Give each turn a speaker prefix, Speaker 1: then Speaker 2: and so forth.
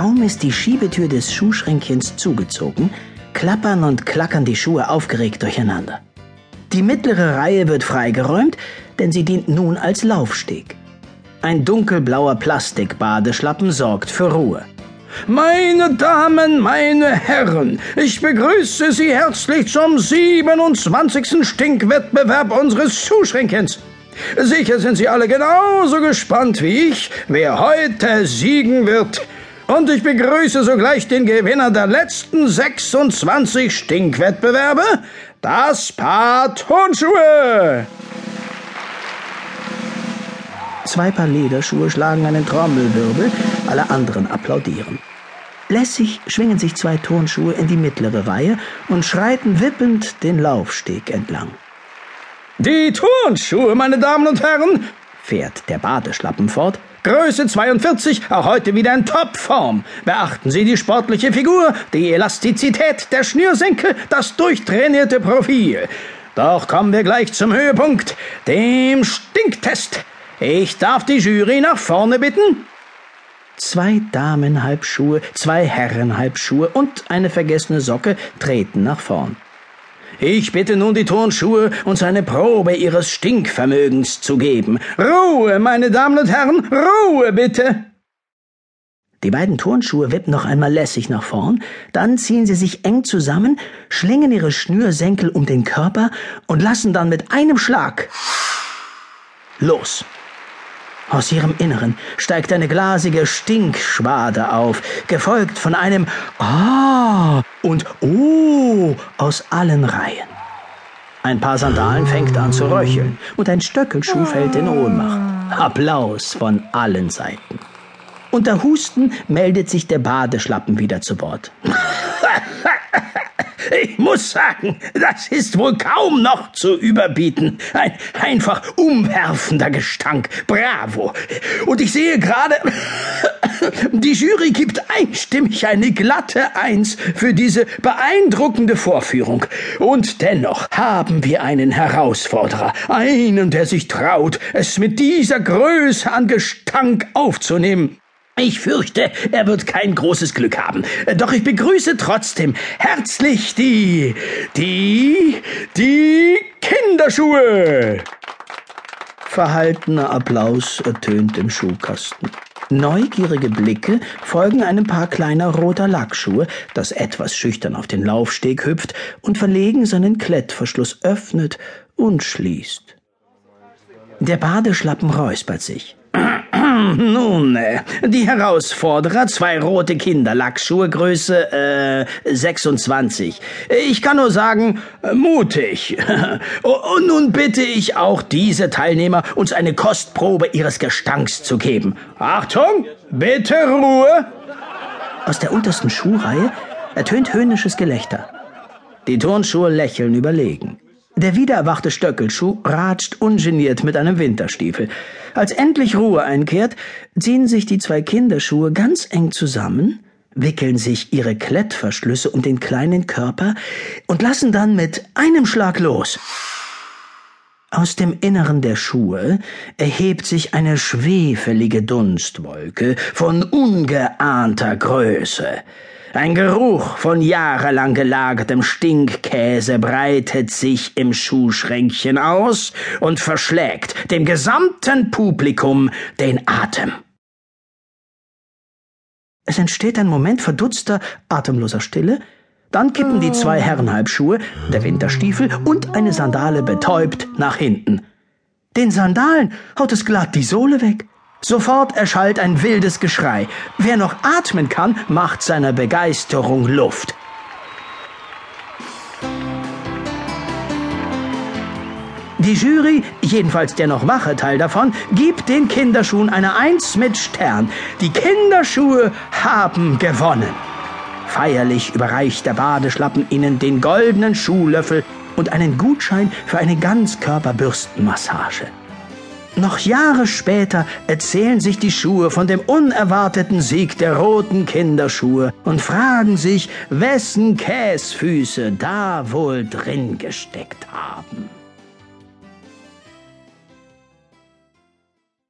Speaker 1: Kaum ist die Schiebetür des Schuhschränkchens zugezogen, klappern und klackern die Schuhe aufgeregt durcheinander. Die mittlere Reihe wird freigeräumt, denn sie dient nun als Laufsteg. Ein dunkelblauer Plastikbadeschlappen sorgt für Ruhe.
Speaker 2: Meine Damen, meine Herren, ich begrüße Sie herzlich zum 27. Stinkwettbewerb unseres Schuhschränkchens. Sicher sind Sie alle genauso gespannt wie ich, wer heute siegen wird. Und ich begrüße sogleich den Gewinner der letzten 26 Stinkwettbewerbe, das Paar Turnschuhe.
Speaker 1: Zwei Paar Lederschuhe schlagen einen Trommelwirbel, alle anderen applaudieren. Lässig schwingen sich zwei Turnschuhe in die mittlere Reihe und schreiten wippend den Laufsteg entlang.
Speaker 2: Die Turnschuhe, meine Damen und Herren,
Speaker 1: fährt der Badeschlappen fort,
Speaker 2: Größe 42, auch heute wieder in Topform. Beachten Sie die sportliche Figur, die Elastizität der Schnürsenkel, das durchtrainierte Profil. Doch kommen wir gleich zum Höhepunkt, dem Stinktest. Ich darf die Jury nach vorne bitten.
Speaker 1: Zwei Damenhalbschuhe, zwei Herrenhalbschuhe und eine vergessene Socke treten nach vorn.
Speaker 2: Ich bitte nun die Turnschuhe, uns eine Probe ihres Stinkvermögens zu geben. Ruhe, meine Damen und Herren, Ruhe bitte.
Speaker 1: Die beiden Turnschuhe wippen noch einmal lässig nach vorn, dann ziehen sie sich eng zusammen, schlingen ihre Schnürsenkel um den Körper und lassen dann mit einem Schlag los. Aus ihrem Inneren steigt eine glasige Stinkschwade auf, gefolgt von einem Ah und Oh aus allen Reihen. Ein paar Sandalen fängt an zu röcheln und ein Stöckelschuh fällt in Ohnmacht. Applaus von allen Seiten. Unter Husten meldet sich der Badeschlappen wieder zu Wort.
Speaker 2: Ich muss sagen, das ist wohl kaum noch zu überbieten. Ein einfach umwerfender Gestank. Bravo. Und ich sehe gerade, die Jury gibt einstimmig eine glatte Eins für diese beeindruckende Vorführung. Und dennoch haben wir einen Herausforderer, einen, der sich traut, es mit dieser Größe an Gestank aufzunehmen. Ich fürchte, er wird kein großes Glück haben. Doch ich begrüße trotzdem herzlich die, die, die Kinderschuhe.
Speaker 1: Verhaltener Applaus ertönt im Schuhkasten. Neugierige Blicke folgen einem Paar kleiner roter Lackschuhe, das etwas schüchtern auf den Laufsteg hüpft und verlegen seinen Klettverschluss öffnet und schließt. Der Badeschlappen räuspert sich.
Speaker 2: Nun, äh, die Herausforderer, zwei rote Kinderlackschuhe, Größe äh, 26. Ich kann nur sagen, äh, mutig. Und nun bitte ich auch diese Teilnehmer, uns eine Kostprobe ihres Gestanks zu geben. Achtung, bitte Ruhe.
Speaker 1: Aus der untersten Schuhreihe ertönt höhnisches Gelächter. Die Turnschuhe lächeln überlegen. Der wiedererwachte Stöckelschuh ratscht ungeniert mit einem Winterstiefel. Als endlich Ruhe einkehrt, ziehen sich die zwei Kinderschuhe ganz eng zusammen, wickeln sich ihre Klettverschlüsse um den kleinen Körper und lassen dann mit einem Schlag los. Aus dem Inneren der Schuhe erhebt sich eine schwefelige Dunstwolke von ungeahnter Größe. Ein Geruch von jahrelang gelagertem Stinkkäse breitet sich im Schuhschränkchen aus und verschlägt dem gesamten Publikum den Atem. Es entsteht ein Moment verdutzter, atemloser Stille, dann kippen die zwei Herrenhalbschuhe, der Winterstiefel und eine Sandale betäubt nach hinten. Den Sandalen haut es glatt die Sohle weg. Sofort erschallt ein wildes Geschrei. Wer noch atmen kann, macht seiner Begeisterung Luft. Die Jury, jedenfalls der noch wache Teil davon, gibt den Kinderschuhen eine Eins mit Stern. Die Kinderschuhe haben gewonnen. Feierlich überreicht der Badeschlappen ihnen den goldenen Schuhlöffel und einen Gutschein für eine Ganzkörperbürstenmassage. Noch Jahre später erzählen sich die Schuhe von dem unerwarteten Sieg der roten Kinderschuhe und fragen sich, wessen Käsfüße da wohl drin gesteckt haben.